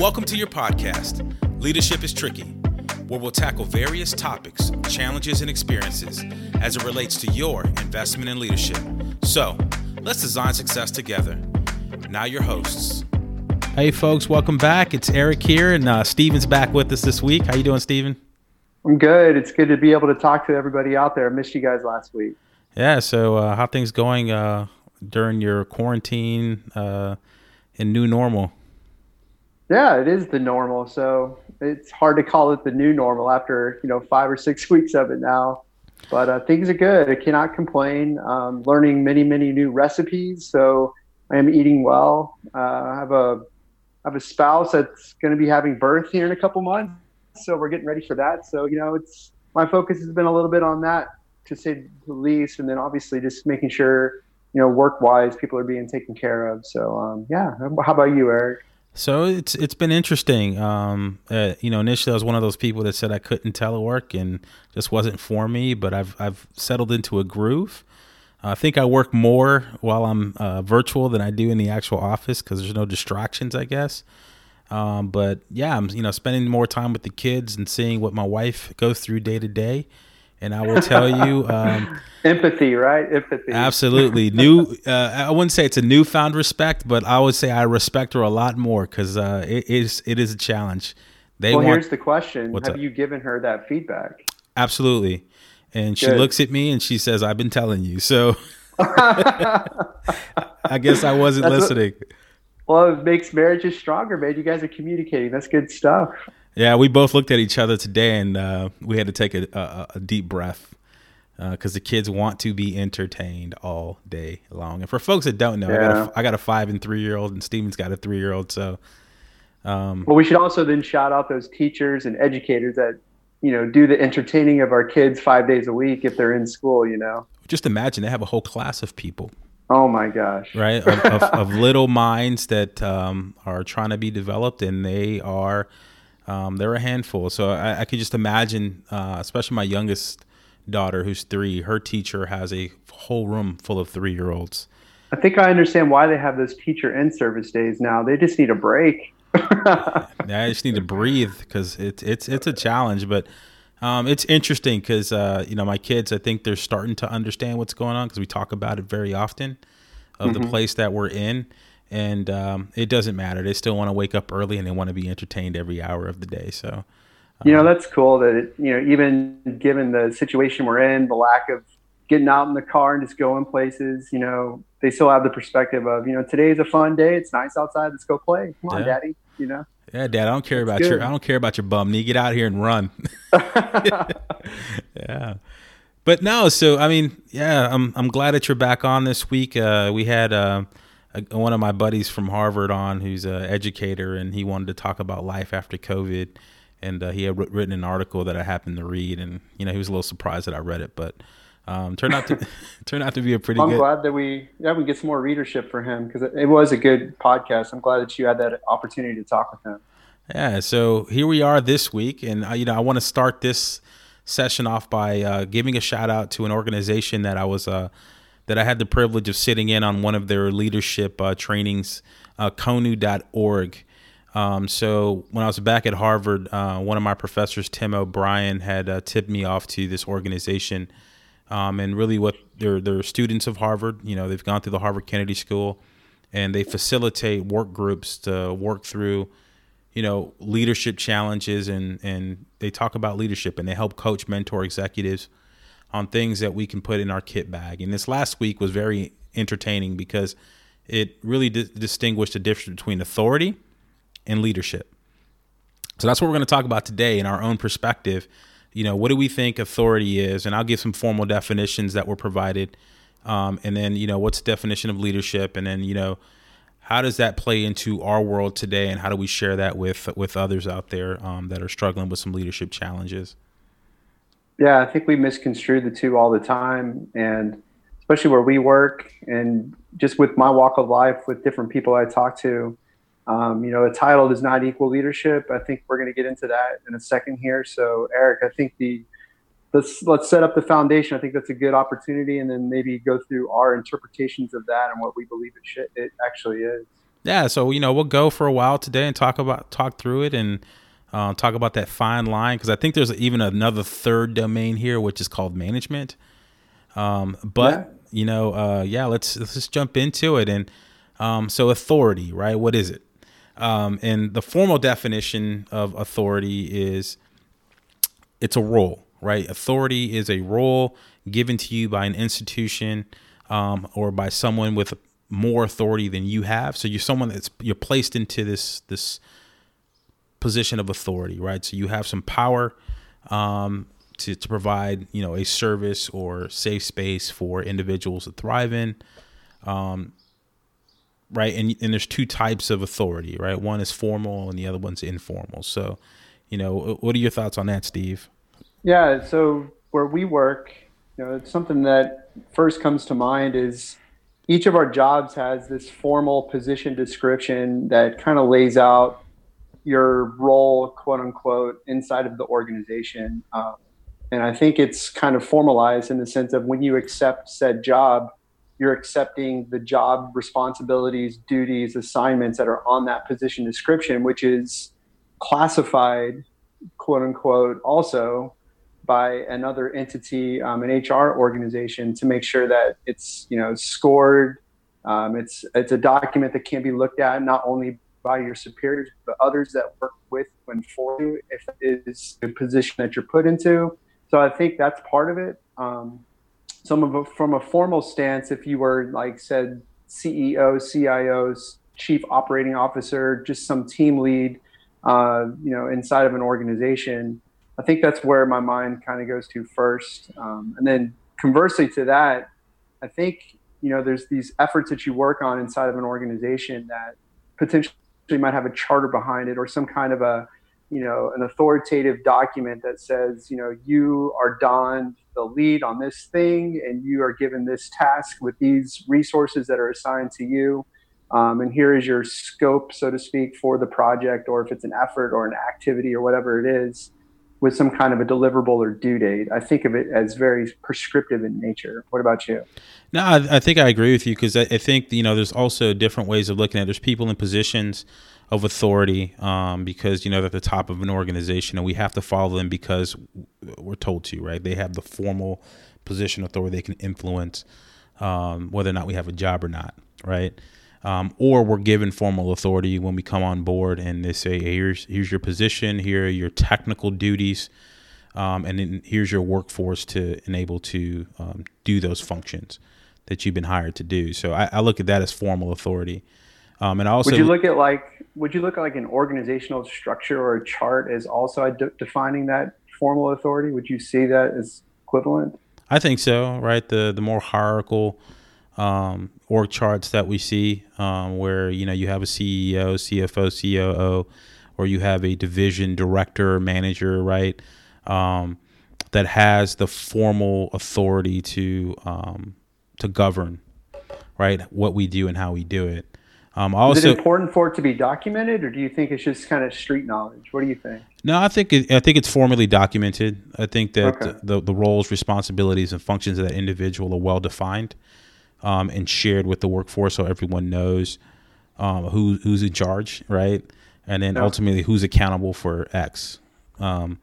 Welcome to your podcast, Leadership is Tricky, where we'll tackle various topics, challenges, and experiences as it relates to your investment in leadership. So, let's design success together. Now, your hosts. Hey, folks, welcome back. It's Eric here, and uh, Steven's back with us this week. How you doing, Steven? I'm good. It's good to be able to talk to everybody out there. I missed you guys last week. Yeah. So, uh, how things going uh, during your quarantine uh, and new normal? Yeah, it is the normal. So it's hard to call it the new normal after you know five or six weeks of it now. But uh, things are good. I cannot complain. Um, learning many many new recipes. So I am eating well. Uh, I have a I have a spouse that's going to be having birth here in a couple months. So we're getting ready for that. So you know, it's my focus has been a little bit on that to say the least, and then obviously just making sure you know work wise people are being taken care of. So um, yeah. How about you, Eric? So it's it's been interesting. Um, uh, you know, initially I was one of those people that said I couldn't telework and just wasn't for me. But I've I've settled into a groove. I think I work more while I'm uh, virtual than I do in the actual office because there's no distractions, I guess. Um, but yeah, I'm you know spending more time with the kids and seeing what my wife goes through day to day. And I will tell you, um, empathy, right? Empathy. Absolutely. New. Uh, I wouldn't say it's a newfound respect, but I would say I respect her a lot more because uh, it is it is a challenge. They well, want, here's the question: Have up? you given her that feedback? Absolutely. And Good. she looks at me and she says, "I've been telling you." So I guess I wasn't That's listening. What, well, it makes marriages stronger, man. You guys are communicating. That's good stuff. Yeah, we both looked at each other today, and uh, we had to take a, a, a deep breath because uh, the kids want to be entertained all day long. And for folks that don't know, yeah. I, got a, I got a five and three year old, and Steven's got a three year old. So, um, well, we should also then shout out those teachers and educators that you know do the entertaining of our kids five days a week if they're in school. You know, just imagine they have a whole class of people. Oh my gosh! Right, of, of, of little minds that um, are trying to be developed, and they are um, they're a handful. So I, I could just imagine, uh, especially my youngest daughter, who's three, her teacher has a whole room full of three year olds. I think I understand why they have those teacher in service days now. They just need a break. yeah, I just need to breathe because it's it's it's a challenge, but um, it's interesting because uh, you know my kids. I think they're starting to understand what's going on because we talk about it very often of mm-hmm. the place that we're in and um, it doesn't matter. They still want to wake up early and they want to be entertained every hour of the day. So, um, you know, that's cool that it, you know, even given the situation we're in, the lack of getting out in the car and just going places, you know, they still have the perspective of, you know, today's a fun day. It's nice outside. Let's go play. Come on, yeah. daddy. You know. Yeah, Dad. I don't care about your. I don't care about your bum knee. Get out here and run. yeah. But no, so I mean, yeah, I'm I'm glad that you're back on this week. Uh, we had uh, one of my buddies from Harvard on, who's an educator, and he wanted to talk about life after COVID. And uh, he had written an article that I happened to read, and you know he was a little surprised that I read it, but um, turned out to turned out to be a pretty. Good I'm good... glad that we yeah we get some more readership for him because it, it was a good podcast. I'm glad that you had that opportunity to talk with him. Yeah, so here we are this week, and uh, you know I want to start this session off by uh, giving a shout out to an organization that I was uh, that I had the privilege of sitting in on one of their leadership uh, trainings, uh, konu.org. Um, so when I was back at Harvard, uh, one of my professors, Tim O'Brien, had uh, tipped me off to this organization. Um, and really, what they're, they're students of Harvard. You know, they've gone through the Harvard Kennedy School, and they facilitate work groups to work through, you know, leadership challenges, and and they talk about leadership, and they help coach, mentor executives on things that we can put in our kit bag. And this last week was very entertaining because it really di- distinguished the difference between authority and leadership. So that's what we're going to talk about today in our own perspective. You know, what do we think authority is? And I'll give some formal definitions that were provided. Um, and then, you know, what's the definition of leadership? And then, you know, how does that play into our world today? And how do we share that with with others out there um, that are struggling with some leadership challenges? Yeah, I think we misconstrue the two all the time, and especially where we work, and just with my walk of life, with different people I talk to. Um, you know, a title does not equal leadership. I think we're going to get into that in a second here. So, Eric, I think the let's let's set up the foundation. I think that's a good opportunity, and then maybe go through our interpretations of that and what we believe it should, it actually is. Yeah, so you know we'll go for a while today and talk about talk through it and uh, talk about that fine line because I think there's even another third domain here which is called management. Um, but yeah. you know, uh, yeah, let's let's just jump into it and um, so authority, right? What is it? Um, and the formal definition of authority is it's a role, right? Authority is a role given to you by an institution um, or by someone with more authority than you have. So you're someone that's you're placed into this this position of authority, right? So you have some power um, to to provide you know a service or safe space for individuals to thrive in. Um, right and and there's two types of authority right one is formal and the other one's informal so you know what are your thoughts on that steve yeah so where we work you know it's something that first comes to mind is each of our jobs has this formal position description that kind of lays out your role quote unquote inside of the organization um, and i think it's kind of formalized in the sense of when you accept said job you're accepting the job responsibilities, duties, assignments that are on that position description, which is classified, quote unquote, also by another entity, um, an HR organization, to make sure that it's you know scored. Um, it's it's a document that can be looked at not only by your superiors but others that work with and for you if it is the position that you're put into. So I think that's part of it. Um, some of a, from a formal stance, if you were like said CEO, CIOs, chief operating officer, just some team lead, uh, you know, inside of an organization, I think that's where my mind kind of goes to first. Um, and then conversely to that, I think you know there's these efforts that you work on inside of an organization that potentially might have a charter behind it or some kind of a you know an authoritative document that says you know you are donned the lead on this thing and you are given this task with these resources that are assigned to you. Um, and here is your scope so to speak for the project or if it's an effort or an activity or whatever it is with some kind of a deliverable or due date. I think of it as very prescriptive in nature. What about you? No i, I think i agree with you because I, I think you know there's also different ways of looking at it. there's people in positions of authority um, because you know they're at the top of an organization and we have to follow them because we're told to right? They have the formal position authority they can influence um, whether or not we have a job or not right um, or we're given formal authority when we come on board and they say hey, here's here's your position here are your technical duties um, and then here's your workforce to enable to um, do those functions that you've been hired to do so I, I look at that as formal authority um, and also, would you look at like would you look at like an organizational structure or a chart as also de- defining that formal authority? Would you see that as equivalent? I think so. Right, the the more hierarchical um, org charts that we see, um, where you know you have a CEO, CFO, COO, or you have a division director, manager, right, um, that has the formal authority to um, to govern, right, what we do and how we do it. Um, also, Is it important for it to be documented, or do you think it's just kind of street knowledge? What do you think? No, I think it, I think it's formally documented. I think that okay. the the roles, responsibilities, and functions of that individual are well defined um, and shared with the workforce, so everyone knows um, who who's in charge, right? And then ultimately who's accountable for X. Um,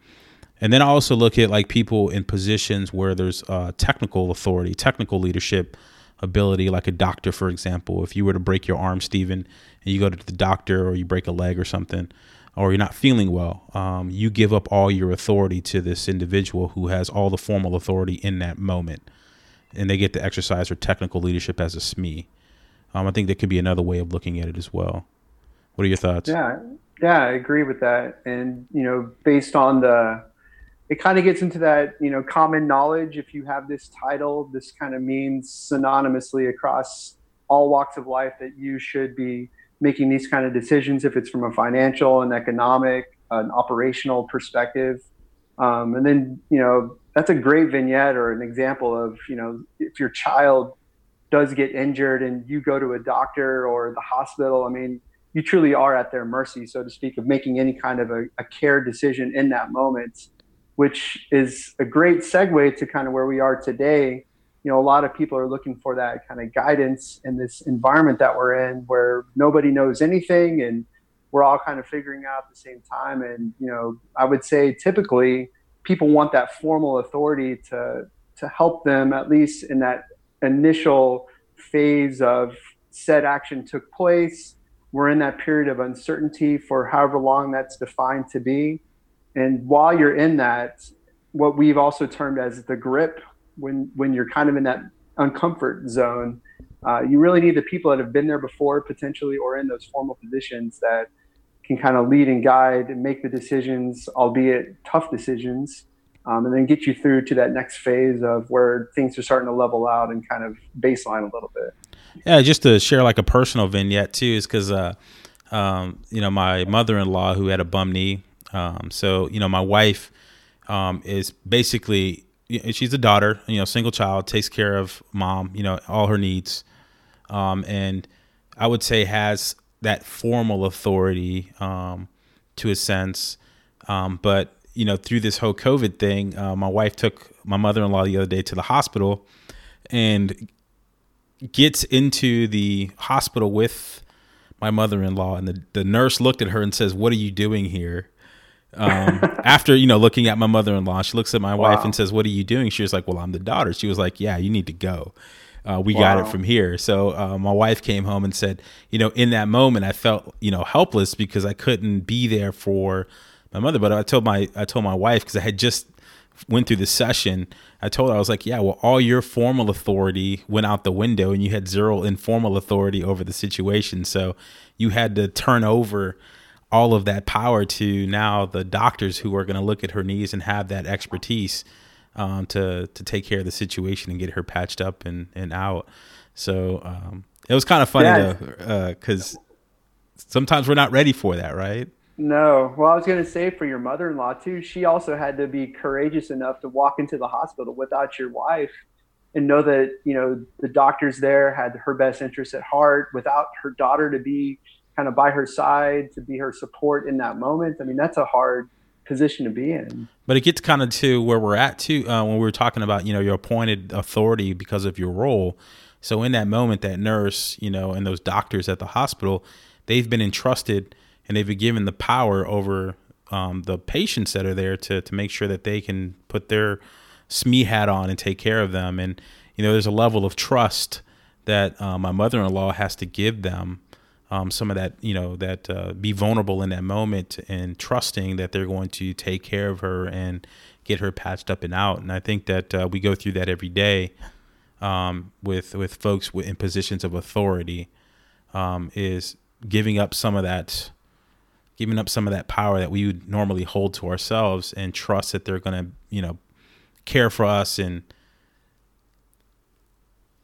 and then I also look at like people in positions where there's uh, technical authority, technical leadership ability, like a doctor, for example. If you were to break your arm, Steven, and you go to the doctor or you break a leg or something, or you're not feeling well, um, you give up all your authority to this individual who has all the formal authority in that moment. And they get to exercise their technical leadership as a SME. Um, I think that could be another way of looking at it as well. What are your thoughts? Yeah, yeah, I agree with that. And, you know, based on the it kind of gets into that you know common knowledge if you have this title this kind of means synonymously across all walks of life that you should be making these kind of decisions if it's from a financial and economic an operational perspective um, and then you know that's a great vignette or an example of you know if your child does get injured and you go to a doctor or the hospital i mean you truly are at their mercy so to speak of making any kind of a, a care decision in that moment which is a great segue to kind of where we are today you know, a lot of people are looking for that kind of guidance in this environment that we're in where nobody knows anything and we're all kind of figuring out at the same time. And, you know, I would say typically people want that formal authority to, to help them at least in that initial phase of said action took place. We're in that period of uncertainty for however long that's defined to be. And while you're in that, what we've also termed as the grip when when you're kind of in that uncomfort zone. Uh, you really need the people that have been there before, potentially, or in those formal positions that can kind of lead and guide and make the decisions, albeit tough decisions, um, and then get you through to that next phase of where things are starting to level out and kind of baseline a little bit. Yeah, just to share like a personal vignette too, is because uh, um, you know my mother-in-law who had a bum knee. Um, so you know my wife um, is basically she's a daughter, you know, single child, takes care of mom, you know, all her needs, um, and I would say has that formal authority um, to a sense. Um, but you know, through this whole COVID thing, uh, my wife took my mother-in-law the other day to the hospital, and gets into the hospital with my mother-in-law, and the the nurse looked at her and says, "What are you doing here?" Um, after you know looking at my mother-in-law, she looks at my wow. wife and says, "What are you doing?" She was like, "Well, I'm the daughter." She was like, "Yeah, you need to go." Uh, we wow. got it from here. So uh, my wife came home and said, you know, in that moment, I felt you know helpless because I couldn't be there for my mother. But I told my I told my wife because I had just went through the session. I told her I was like, yeah, well, all your formal authority went out the window, and you had zero informal authority over the situation. So you had to turn over all of that power to now the doctors who are going to look at her knees and have that expertise um, to to take care of the situation and get her patched up and and out. So um, it was kind of funny yeah. though, because uh, sometimes we're not ready for that, right? No. Well, I was going to say for your mother-in-law too. She also had to be courageous enough to walk into the hospital without your wife and know that you know the doctors there had her best interests at heart without her daughter to be kind of by her side to be her support in that moment. I mean, that's a hard position to be in. But it gets kind of to where we're at too uh, when we were talking about you know your appointed authority because of your role. So in that moment, that nurse, you know, and those doctors at the hospital, they've been entrusted and they've been given the power over um, the patients that are there to to make sure that they can put their SME hat on and take care of them. And you know, there's a level of trust that uh, my mother-in-law has to give them um, some of that, you know, that uh, be vulnerable in that moment and trusting that they're going to take care of her and get her patched up and out. And I think that uh, we go through that every day um, with with folks in positions of authority, um, is giving up some of that, giving up some of that power that we would normally hold to ourselves and trust that they're going to, you know, care for us and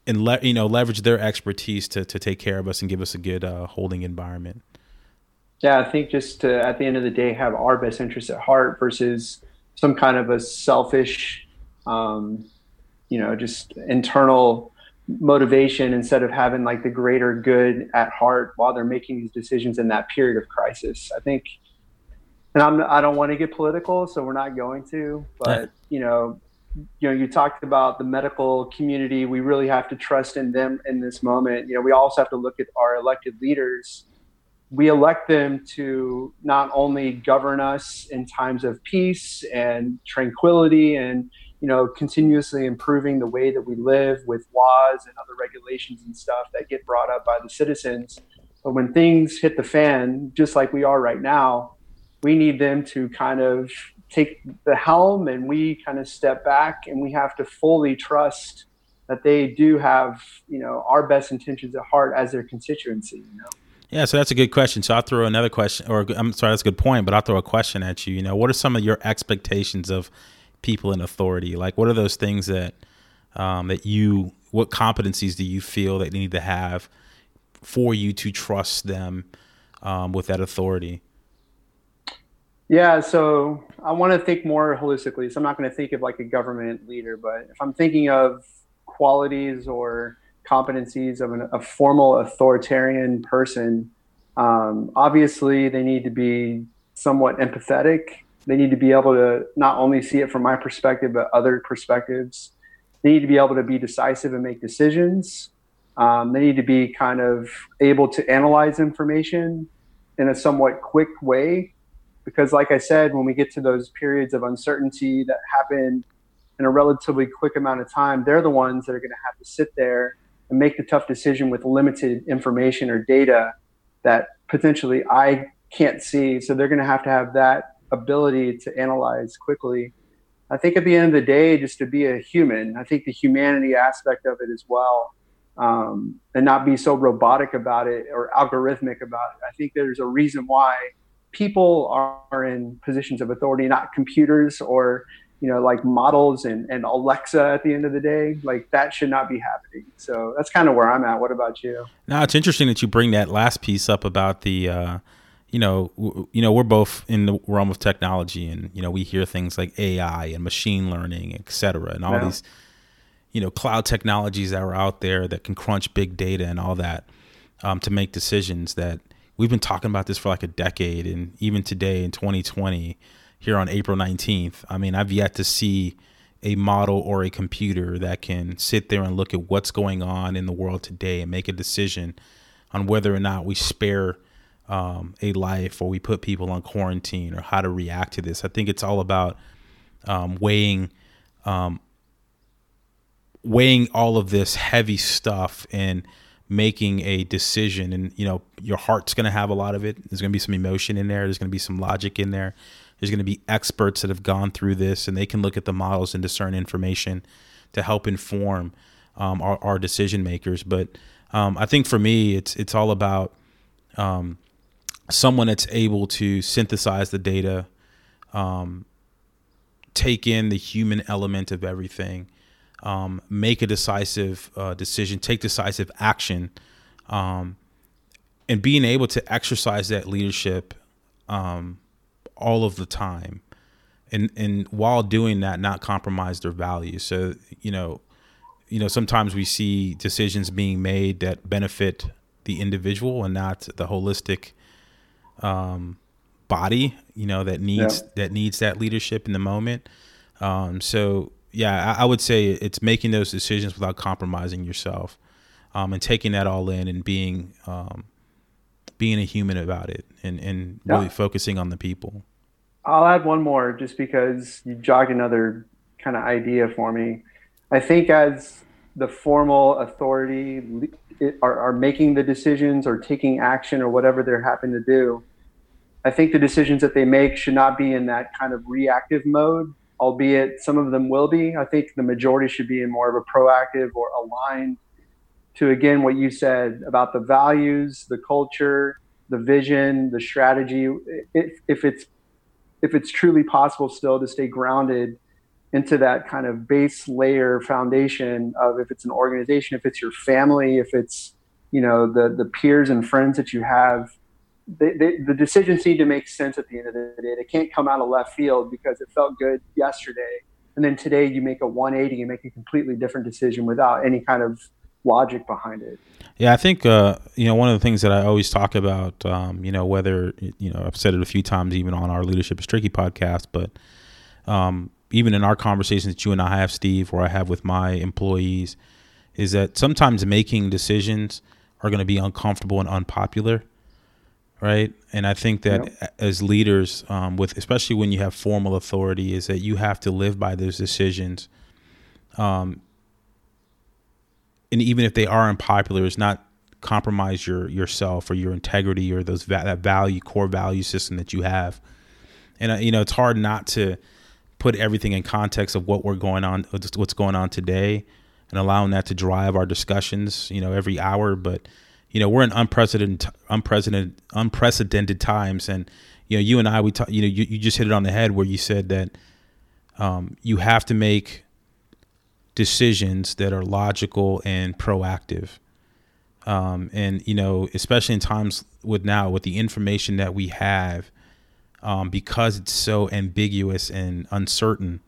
and le- you know leverage their expertise to to take care of us and give us a good uh, holding environment. Yeah, I think just to at the end of the day have our best interests at heart versus some kind of a selfish, um, you know, just internal motivation instead of having like the greater good at heart while they're making these decisions in that period of crisis. I think, and I'm I don't want to get political, so we're not going to, but you know, you know, you talked about the medical community. We really have to trust in them in this moment. You know, we also have to look at our elected leaders. We elect them to not only govern us in times of peace and tranquility and, you know, continuously improving the way that we live with laws and other regulations and stuff that get brought up by the citizens. But when things hit the fan, just like we are right now, we need them to kind of take the helm and we kind of step back and we have to fully trust that they do have you know our best intentions at heart as their constituency you know? Yeah so that's a good question. So i'll throw another question or i'm sorry that's a good point but i'll throw a question at you. You know what are some of your expectations of people in authority? Like what are those things that um, that you what competencies do you feel that they need to have for you to trust them um, with that authority yeah, so I want to think more holistically. So I'm not going to think of like a government leader, but if I'm thinking of qualities or competencies of an, a formal authoritarian person, um, obviously they need to be somewhat empathetic. They need to be able to not only see it from my perspective, but other perspectives. They need to be able to be decisive and make decisions. Um, they need to be kind of able to analyze information in a somewhat quick way. Because, like I said, when we get to those periods of uncertainty that happen in a relatively quick amount of time, they're the ones that are going to have to sit there and make the tough decision with limited information or data that potentially I can't see. So they're going to have to have that ability to analyze quickly. I think at the end of the day, just to be a human, I think the humanity aspect of it as well, um, and not be so robotic about it or algorithmic about it. I think there's a reason why people are in positions of authority, not computers or you know like models and, and alexa at the end of the day. Like that should not be happening. So that's kind of where i'm at. What about you? Now it's interesting that you bring that last piece up about the uh, you know w- you know we're both in the realm of technology and you know we hear things like ai and machine learning et cetera and all yeah. these you know cloud technologies that are out there that can crunch big data and all that um, to make decisions that we've been talking about this for like a decade and even today in 2020 here on April 19th. I mean, I've yet to see a model or a computer that can sit there and look at what's going on in the world today and make a decision on whether or not we spare um, a life or we put people on quarantine or how to react to this. I think it's all about um, weighing um, weighing all of this heavy stuff and making a decision and you know your heart's going to have a lot of it. There's going to be some emotion in there. There's going to be some logic in there. There's going to be experts that have gone through this and they can look at the models and discern information to help inform um, our, our, decision makers. But um, I think for me, it's it's all about um, someone that's able to synthesize the data, um, take in the human element of everything, um, make a decisive uh, decision, take decisive action, um, and being able to exercise that leadership um, all of the time and and while doing that not compromise their values so you know you know sometimes we see decisions being made that benefit the individual and not the holistic um, body you know that needs yeah. that needs that leadership in the moment um, so yeah I, I, would say it's making those decisions without compromising yourself um, and taking that all in and being um, being a human about it and, and yeah. really focusing on the people I'll add one more just because you jogged another kind of idea for me. I think as the formal authority are, are making the decisions or taking action or whatever they're happening to do, I think the decisions that they make should not be in that kind of reactive mode, albeit some of them will be. I think the majority should be in more of a proactive or aligned to, again, what you said about the values, the culture, the vision, the strategy. If, if it's if it's truly possible still to stay grounded into that kind of base layer foundation of if it's an organization, if it's your family, if it's you know the the peers and friends that you have, the decisions need to make sense at the end of the day. They can't come out of left field because it felt good yesterday, and then today you make a 180 and make a completely different decision without any kind of logic behind it. Yeah, I think uh, you know one of the things that I always talk about, um, you know, whether you know I've said it a few times even on our Leadership is Tricky podcast, but um, even in our conversations that you and I have, Steve, or I have with my employees, is that sometimes making decisions are going to be uncomfortable and unpopular, right? And I think that yep. as leaders, um, with especially when you have formal authority, is that you have to live by those decisions. Um, and even if they are unpopular, it's not compromise your yourself or your integrity or those that value core value system that you have. And uh, you know, it's hard not to put everything in context of what we're going on, what's going on today, and allowing that to drive our discussions. You know, every hour. But you know, we're in unprecedented, unprecedented, unprecedented times, and you know, you and I, we talk. You know, you, you just hit it on the head where you said that um, you have to make decisions that are logical and proactive. Um, and you know, especially in times with now with the information that we have, um, because it's so ambiguous and uncertain,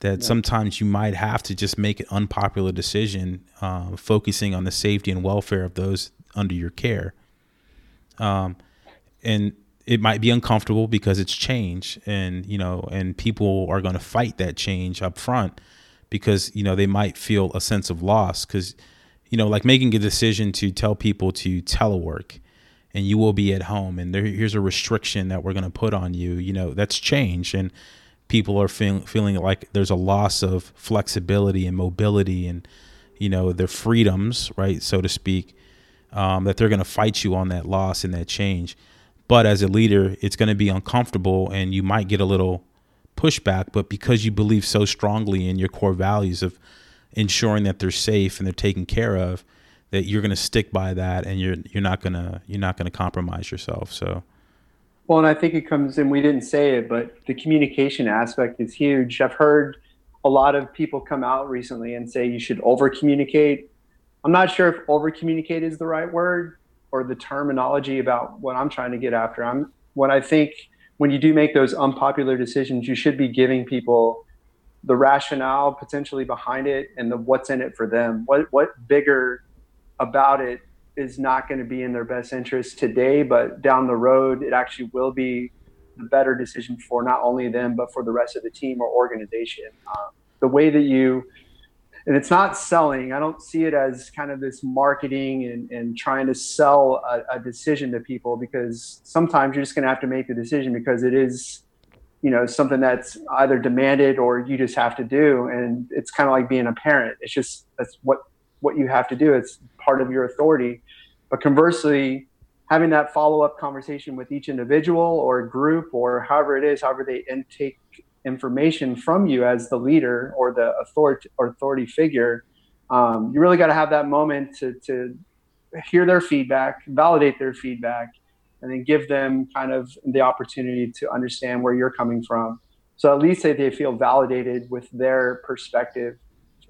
that yeah. sometimes you might have to just make an unpopular decision, uh, focusing on the safety and welfare of those under your care. Um, and it might be uncomfortable because it's change, and you know, and people are going to fight that change up front because you know they might feel a sense of loss because you know like making a decision to tell people to telework and you will be at home and there, here's a restriction that we're going to put on you you know that's change and people are feeling feeling like there's a loss of flexibility and mobility and you know their freedoms right so to speak um, that they're going to fight you on that loss and that change. But as a leader it's going to be uncomfortable and you might get a little pushback but because you believe so strongly in your core values of ensuring that they're safe and they're taken care of that you're going to stick by that and you're you're not going to you're not going to compromise yourself. So well and i think it comes in we didn't say it but the communication aspect is huge. I've heard a lot of people come out recently and say you should over communicate i'm not sure if over communicate is the right word or the terminology about what i'm trying to get after i'm what i think when you do make those unpopular decisions you should be giving people the rationale potentially behind it and the what's in it for them what what bigger about it is not going to be in their best interest today, but down the road, it actually will be the better decision for not only them, but for the rest of the team or organization. Um, the way that you, and it's not selling, I don't see it as kind of this marketing and, and trying to sell a, a decision to people because sometimes you're just going to have to make the decision because it is, you know, something that's either demanded or you just have to do. And it's kind of like being a parent. It's just, that's what what you have to do. It's part of your authority. But conversely, having that follow up conversation with each individual or group or however it is, however they intake information from you as the leader or the authority authority figure, um, you really got to have that moment to, to hear their feedback, validate their feedback, and then give them kind of the opportunity to understand where you're coming from. So at least they feel validated with their perspective.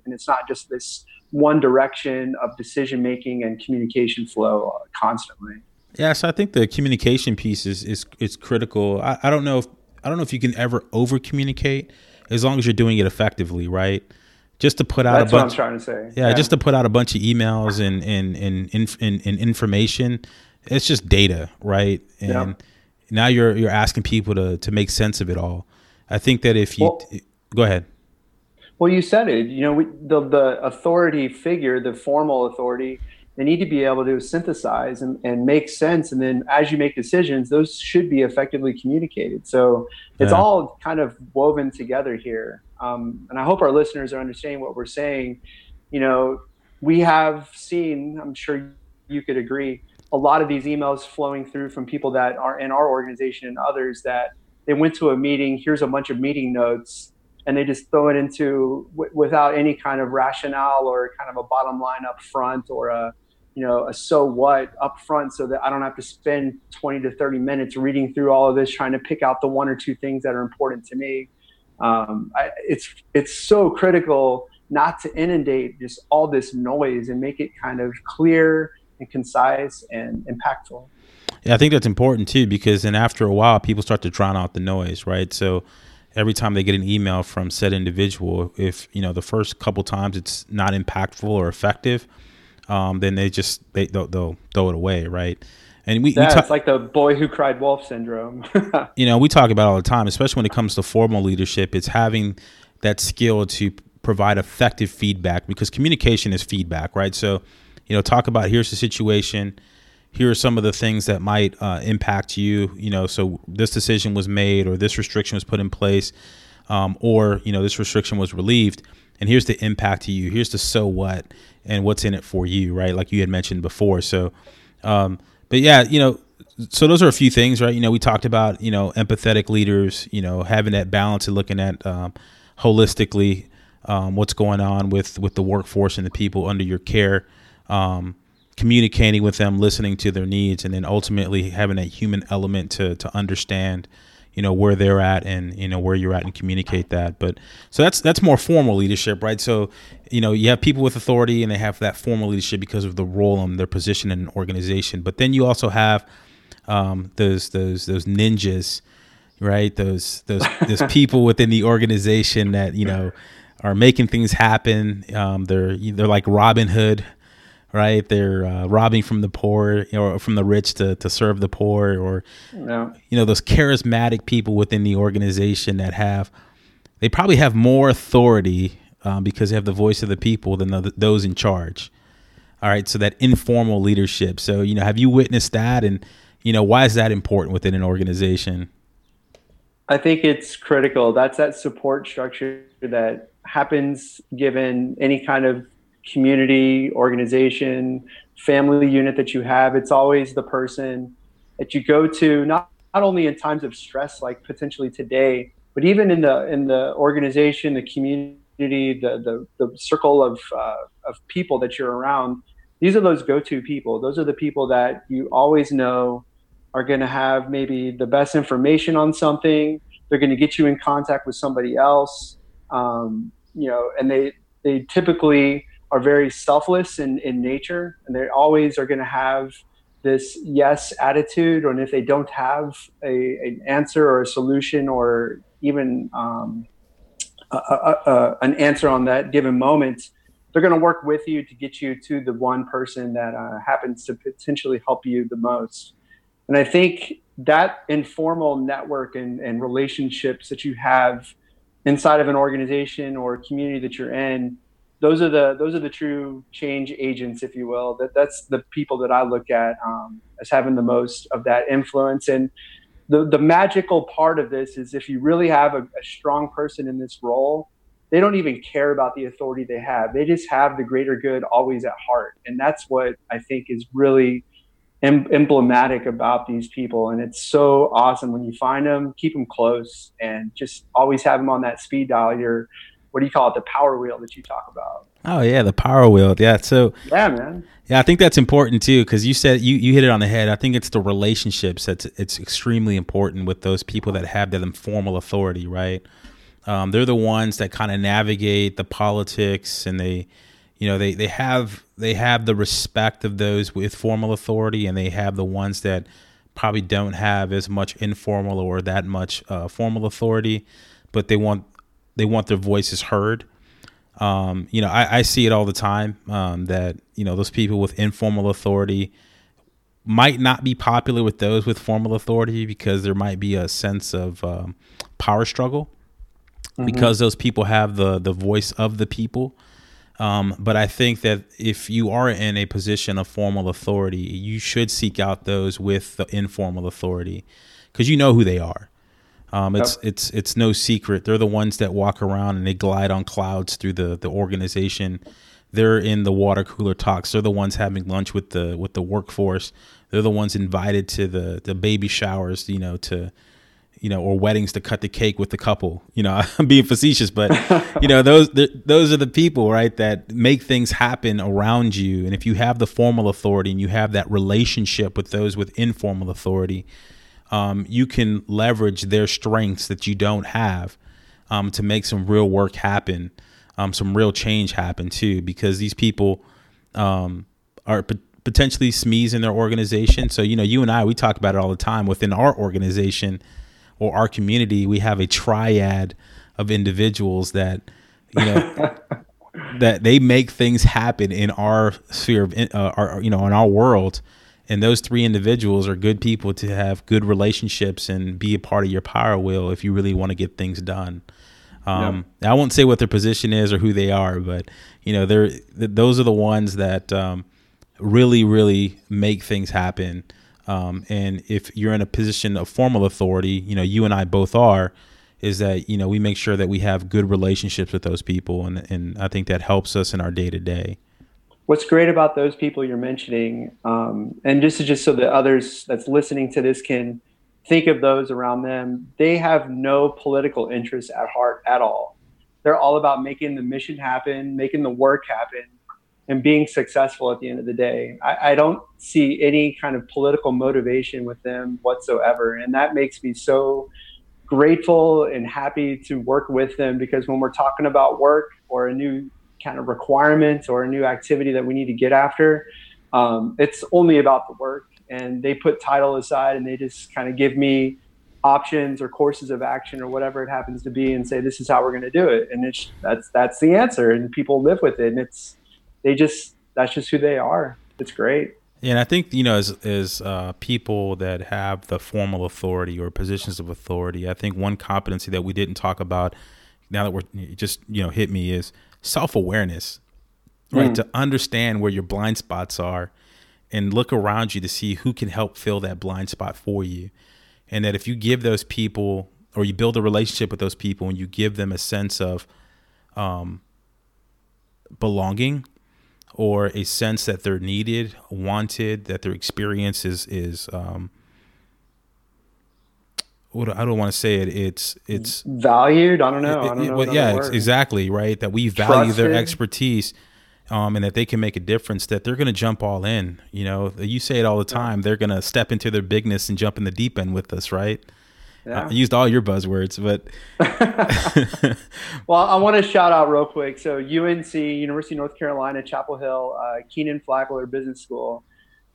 And it's not just this one direction of decision making and communication flow constantly. Yeah, so I think the communication piece is is, is critical. I, I don't know if I don't know if you can ever over communicate as long as you're doing it effectively, right? Just to put out That's a bunch. What I'm trying to say. Yeah, yeah, just to put out a bunch of emails and and and, and, and, and information. It's just data, right? And yeah. now you're you're asking people to to make sense of it all. I think that if you well, go ahead. Well, you said it. You know, we, the the authority figure, the formal authority, they need to be able to synthesize and, and make sense. And then as you make decisions, those should be effectively communicated. So it's yeah. all kind of woven together here. Um, and I hope our listeners are understanding what we're saying. You know, we have seen, I'm sure you could agree, a lot of these emails flowing through from people that are in our organization and others that they went to a meeting, here's a bunch of meeting notes and they just throw it into w- without any kind of rationale or kind of a bottom line up front or a you know a so what up front so that i don't have to spend 20 to 30 minutes reading through all of this trying to pick out the one or two things that are important to me. Um, I, it's it's so critical not to inundate just all this noise and make it kind of clear and concise and impactful. Yeah i think that's important too because then after a while people start to drown out the noise right? So every time they get an email from said individual, if you know the first couple times it's not impactful or effective, um, then they just they they'll, they'll, throw it away, right? And we, yeah, we ta- it's like the boy who cried wolf syndrome. you know, we talk about all the time, especially when it comes to formal leadership. It's having that skill to provide effective feedback because communication is feedback, right? So, you know, talk about here's the situation here are some of the things that might uh, impact you. You know, so this decision was made, or this restriction was put in place, um, or you know, this restriction was relieved, and here's the impact to you. Here's the so what and what's in it for you, right? Like you had mentioned before. So, um, but yeah, you know, so those are a few things, right? You know, we talked about you know empathetic leaders, you know, having that balance and looking at um, holistically um, what's going on with with the workforce and the people under your care. Um, communicating with them, listening to their needs, and then ultimately having that human element to to understand, you know, where they're at and you know where you're at and communicate that. But so that's that's more formal leadership, right? So, you know, you have people with authority and they have that formal leadership because of the role and their position in an organization. But then you also have um, those those those ninjas, right? Those those those people within the organization that you know are making things happen. Um, they're they're like Robin Hood right? They're uh, robbing from the poor or from the rich to, to serve the poor, or yeah. you know those charismatic people within the organization that have they probably have more authority um, because they have the voice of the people than the, those in charge. All right, so that informal leadership. So you know, have you witnessed that, and you know, why is that important within an organization? I think it's critical. That's that support structure that happens given any kind of community, organization, family unit that you have. It's always the person that you go to, not, not only in times of stress, like potentially today, but even in the in the organization, the community, the the, the circle of uh, of people that you're around. These are those go-to people. Those are the people that you always know are going to have maybe the best information on something. They're going to get you in contact with somebody else, um, you know, and they they typically are very selfless in, in nature, and they always are going to have this yes attitude. And if they don't have a, an answer or a solution or even um, a, a, a, an answer on that given moment, they're going to work with you to get you to the one person that uh, happens to potentially help you the most. And I think that informal network and, and relationships that you have inside of an organization or community that you're in, those are the those are the true change agents, if you will. That that's the people that I look at um, as having the most of that influence. And the the magical part of this is if you really have a, a strong person in this role, they don't even care about the authority they have. They just have the greater good always at heart, and that's what I think is really em- emblematic about these people. And it's so awesome when you find them, keep them close, and just always have them on that speed dial. Your what do you call it? The power wheel that you talk about. Oh yeah, the power wheel. Yeah. So yeah, man. Yeah, I think that's important too because you said you you hit it on the head. I think it's the relationships that's it's extremely important with those people that have that informal authority, right? Um, they're the ones that kind of navigate the politics and they you know they they have they have the respect of those with formal authority and they have the ones that probably don't have as much informal or that much uh, formal authority but they want they want their voices heard um, you know I, I, see it all the time um, that you know those people with informal authority might not be popular with those with formal authority because there might be a sense of um, power struggle mm-hmm. because those people have the the voice of the people um, but I think that if you are in a position of formal authority, you should seek out those with the informal authority because you know who they are. Um, it's yep. it's it's no secret. They're the ones that walk around and they glide on clouds through the the organization. They're in the water cooler talks. They're the ones having lunch with the with the workforce. They're the ones invited to the the baby showers. You know to you know, or weddings to cut the cake with the couple. You know, I'm being facetious, but you know, those those are the people, right, that make things happen around you. And if you have the formal authority and you have that relationship with those with informal authority, um, you can leverage their strengths that you don't have um, to make some real work happen, um, some real change happen too. Because these people um, are potentially SMEs in their organization. So you know, you and I, we talk about it all the time within our organization or our community, we have a triad of individuals that you know that they make things happen in our sphere of uh, our you know in our world and those three individuals are good people to have good relationships and be a part of your power wheel if you really want to get things done um, I won't say what their position is or who they are, but you know, they're th- those are the ones that um, really, really make things happen um, and if you're in a position of formal authority, you know, you and I both are, is that, you know, we make sure that we have good relationships with those people. And, and I think that helps us in our day to day. What's great about those people you're mentioning, um, and just just so that others that's listening to this can think of those around them, they have no political interest at heart at all. They're all about making the mission happen, making the work happen, and being successful at the end of the day. I, I, don't see any kind of political motivation with them whatsoever. And that makes me so grateful and happy to work with them because when we're talking about work or a new kind of requirement or a new activity that we need to get after, um, it's only about the work. And they put title aside and they just kind of give me options or courses of action or whatever it happens to be and say this is how we're going to do it and it's that's that's the answer and people live with it and it's they just that's just who they are. It's great. And I think you know, as as uh, people that have the formal authority or positions of authority, I think one competency that we didn't talk about now that we're just you know hit me is self awareness, right? Mm. To understand where your blind spots are, and look around you to see who can help fill that blind spot for you, and that if you give those people or you build a relationship with those people and you give them a sense of um, belonging or a sense that they're needed, wanted, that their experience is is um, what I don't want to say it. It's it's valued. I don't know. It, I don't know yeah, exactly right. That we value Trusted. their expertise, um, and that they can make a difference. That they're going to jump all in. You know, you say it all the time. They're going to step into their bigness and jump in the deep end with us, right? Yeah. I used all your buzzwords, but well, I want to shout out real quick. So UNC, University of North Carolina, Chapel Hill, uh, Kenan Flagler Business School.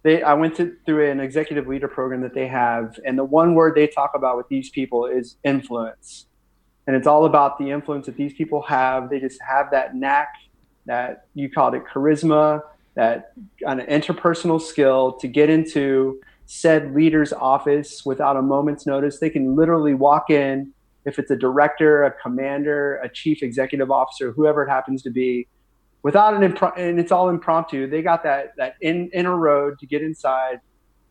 They, I went to, through an executive leader program that they have, and the one word they talk about with these people is influence, and it's all about the influence that these people have. They just have that knack, that you called it charisma, that kind of interpersonal skill to get into said leader's office without a moment's notice. They can literally walk in, if it's a director, a commander, a chief executive officer, whoever it happens to be, without an imp- and it's all impromptu. They got that that in, inner road to get inside,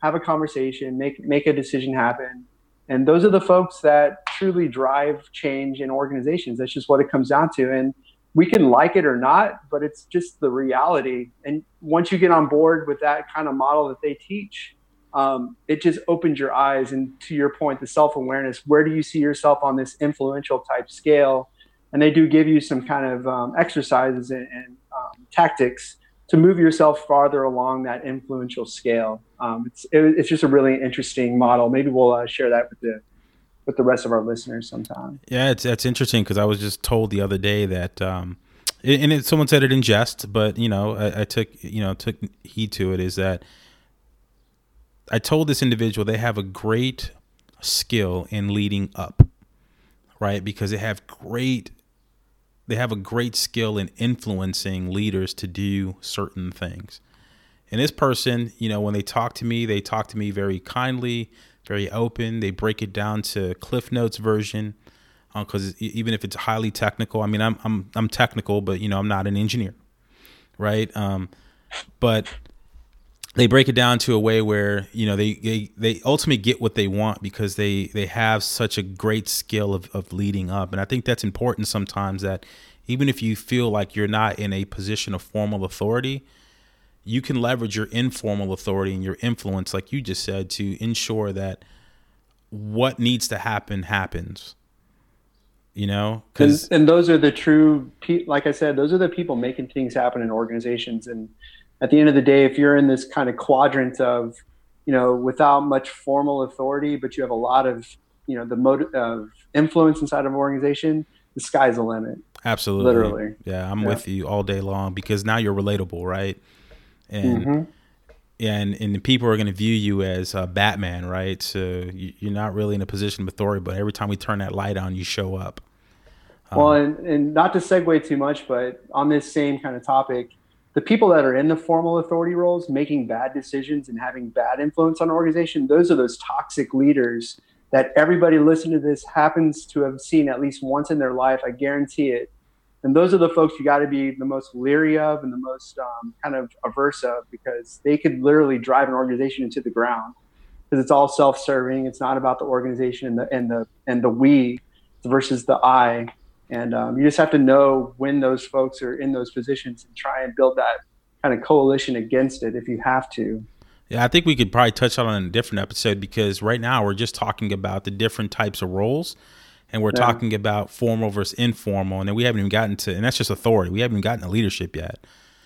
have a conversation, make make a decision happen. And those are the folks that truly drive change in organizations. That's just what it comes down to. And we can like it or not, but it's just the reality. And once you get on board with that kind of model that they teach, um, it just opens your eyes. And to your point, the self awareness where do you see yourself on this influential type scale? And they do give you some kind of um, exercises and, and um, tactics to move yourself farther along that influential scale. Um, it's, it, it's just a really interesting model. Maybe we'll uh, share that with the with the rest of our listeners sometime. Yeah, it's that's interesting because I was just told the other day that, um, and it, someone said it in jest, but you know, I, I took you know took heed to it. Is that I told this individual they have a great skill in leading up, right? Because they have great they have a great skill in influencing leaders to do certain things. And this person, you know, when they talk to me, they talk to me very kindly, very open. They break it down to Cliff Notes version because uh, even if it's highly technical, I mean, I'm I'm I'm technical, but you know, I'm not an engineer, right? Um, but they break it down to a way where you know they, they they ultimately get what they want because they they have such a great skill of, of leading up. And i think that's important sometimes that even if you feel like you're not in a position of formal authority you can leverage your informal authority and your influence like you just said to ensure that what needs to happen happens you know? Because and, and those are the true like i said those are the people making things happen in organizations. And at the end of the day, if you're in this kind of quadrant of, you know, without much formal authority, but you have a lot of, you know, the mode of influence inside of an organization, the sky's the limit. Absolutely. Literally. Yeah, I'm yeah. with you all day long because now you're relatable, right? And mm-hmm. and and people are going to view you as uh, Batman, right? So you're not really in a position of authority, but every time we turn that light on, you show up. Um, well, and, and not to segue too much, but on this same kind of topic, the people that are in the formal authority roles making bad decisions and having bad influence on an organization those are those toxic leaders that everybody listening to this happens to have seen at least once in their life i guarantee it. And those are the folks you got to be the most leery of and the most um, kind of averse of because they could literally drive an organization into the ground. Because it's all self-serving it's not about the organization and the and the and the we versus the i and um, you just have to know when those folks are in those positions and try and build that kind of coalition against it if you have to. Yeah, I think we could probably touch on it in a different episode because right now we're just talking about the different types of roles and we're yeah. talking about formal versus informal and then we haven't even gotten to and that's just authority. We haven't even gotten to leadership yet.